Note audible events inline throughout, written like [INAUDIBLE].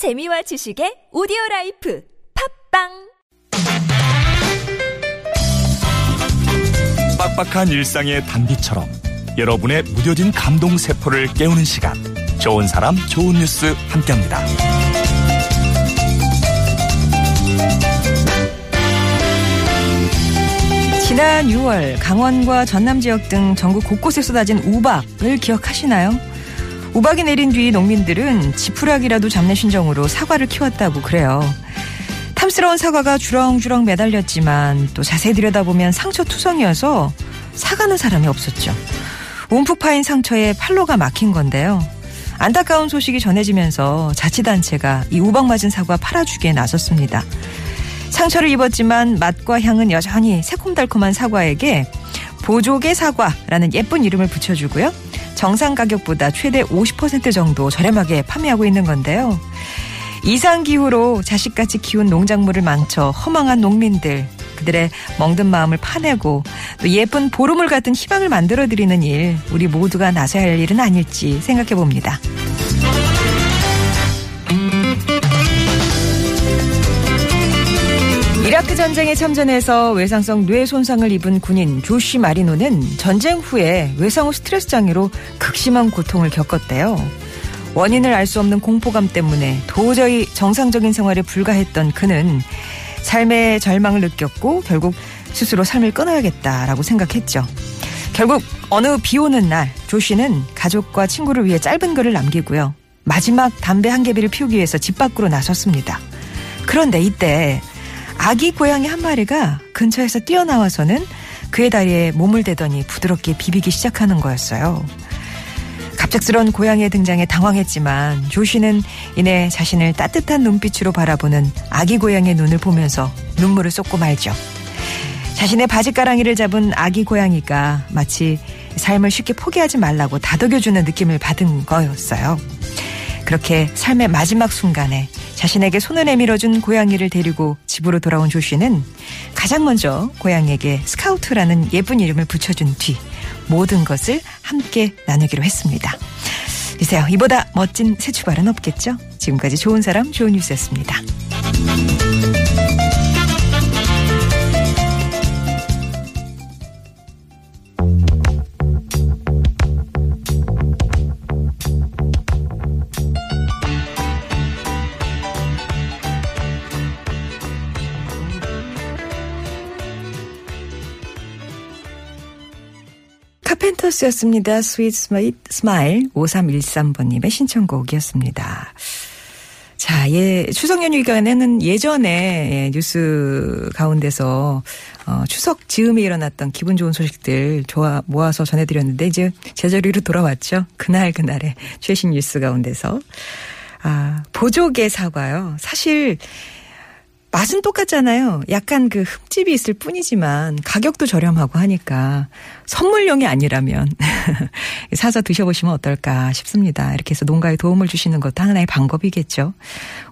재미와 지식의 오디오 life 팟빵 빡빡한 일상의 단비처럼 여러분의 무뎌진 감동 세포를 깨우는 시간 좋은 사람 좋은 뉴스 함께합니다. 지난 6월 강원과 전남 지역 등 전국 곳곳에 쏟아진 우박을 기억하시나요? 우박이 내린 뒤 농민들은 지푸라기라도 잡는 심정으로 사과를 키웠다고 그래요. 탐스러운 사과가 주렁주렁 매달렸지만 또 자세히 들여다보면 상처 투성이어서 사가는 사람이 없었죠. 움푹 파인 상처에 팔로가 막힌 건데요. 안타까운 소식이 전해지면서 자치단체가 이 우박 맞은 사과 팔아주기에 나섰습니다. 상처를 입었지만 맛과 향은 여전히 새콤달콤한 사과에게 보조개 사과라는 예쁜 이름을 붙여주고요. 정상 가격보다 최대 50% 정도 저렴하게 판매하고 있는 건데요. 이상 기후로 자식같이 키운 농작물을 망쳐 허망한 농민들, 그들의 멍든 마음을 파내고 또 예쁜 보름을 같은 희망을 만들어 드리는 일, 우리 모두가 나서야 할 일은 아닐지 생각해 봅니다. 이라크 전쟁에 참전해서 외상성 뇌 손상을 입은 군인 조시 마리노는 전쟁 후에 외상 후 스트레스 장애로 극심한 고통을 겪었대요. 원인을 알 수 없는 공포감 때문에 도저히 정상적인 생활에 불과했던 그는 삶의 절망을 느꼈고 결국 스스로 삶을 끊어야겠다라고 생각했죠. 결국 어느 비 오는 날 조씨는 가족과 친구를 위해 짧은 글을 남기고요. 마지막 담배 한 개비를 피우기 위해서 집 밖으로 나섰습니다. 그런데 이때 아기 고양이 한 마리가 근처에서 뛰어나와서는 그의 다리에 몸을 대더니 부드럽게 비비기 시작하는 거였어요. 갑작스런 고양이의 등장에 당황했지만 조씨는 이내 자신을 따뜻한 눈빛으로 바라보는 아기 고양이의 눈을 보면서 눈물을 쏟고 말죠. 자신의 바지가랑이를 잡은 아기 고양이가 마치 삶을 쉽게 포기하지 말라고 다독여주는 느낌을 받은 거였어요. 그렇게 삶의 마지막 순간에 자신에게 손을 내밀어준 고양이를 데리고 집으로 돌아온 조 씨는 가장 먼저 고양이에게 스카우트라는 예쁜 이름을 붙여준 뒤 모든 것을 함께 나누기로 했습니다. 이세요. 이보다 멋진 새 출발은 없겠죠? 지금까지 좋은 사람, 좋은 뉴스였습니다. 카펜터스였습니다. Sweet Smile 5313번님의 신청곡이었습니다. 자, 예, 추석 연휴 기간에는 예전에 예, 뉴스 가운데서 어, 추석 즈음에 일어났던 기분 좋은 소식들 좋아 모아서 전해드렸는데 이제 제자리로 돌아왔죠. 그날 그날의 최신 뉴스 가운데서 아 보조개 사과요. 사실 맛은 똑같잖아요. 약간 그 흠집이 있을 뿐이지만 가격도 저렴하고 하니까 선물용이 아니라면 [LAUGHS] 사서 드셔보시면 어떨까 싶습니다. 이렇게 해서 농가에 도움을 주시는 것도 하나의 방법이겠죠.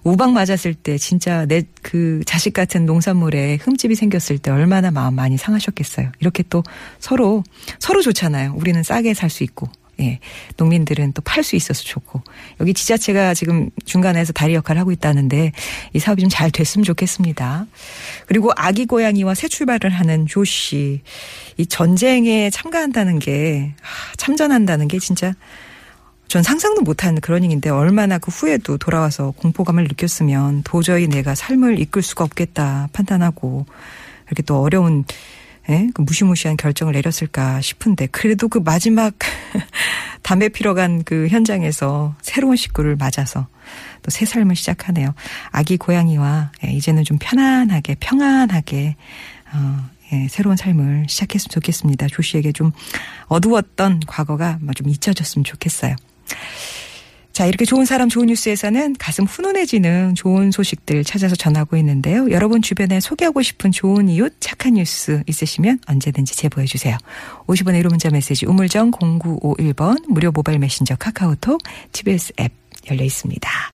우박 맞았을 때 진짜 내 그 자식 같은 농산물에 흠집이 생겼을 때 얼마나 마음 많이 상하셨겠어요. 이렇게 또 서로 서로 좋잖아요. 우리는 싸게 살 수 있고 예. 농민들은 또 팔 수 있어서 좋고 여기 지자체가 지금 중간에서 다리 역할을 하고 있다는데 이 사업이 좀 잘 됐으면 좋겠습니다. 그리고 아기 고양이와 새 출발을 하는 조 씨. 이 전쟁에 참가한다는 게 참전한다는 게 진짜 전 상상도 못한 그런 얘기인데 얼마나 그 후에도 돌아와서 공포감을 느꼈으면 도저히 내가 삶을 이끌 수가 없겠다 판단하고 이렇게 또 어려운 예? 그 무시무시한 결정을 내렸을까 싶은데 그래도 그 마지막 [LAUGHS] 담배 피러 간 그 현장에서 새로운 식구를 맞아서 또 새 삶을 시작하네요. 아기 고양이와 예, 이제는 좀 편안하게 평안하게 어, 예, 새로운 삶을 시작했으면 좋겠습니다. 조 씨에게 좀 어두웠던 과거가 뭐좀 잊혀졌으면 좋겠어요. 자, 이렇게 좋은 사람 좋은 뉴스에서는 가슴 훈훈해지는 좋은 소식들 찾아서 전하고 있는데요. 여러분 주변에 소개하고 싶은 좋은 이웃 착한 뉴스 있으시면 언제든지 제보해 주세요. 50원의 1호 문자 메시지 우물정 0951번 무료 모바일 메신저 카카오톡 TBS 앱 열려 있습니다.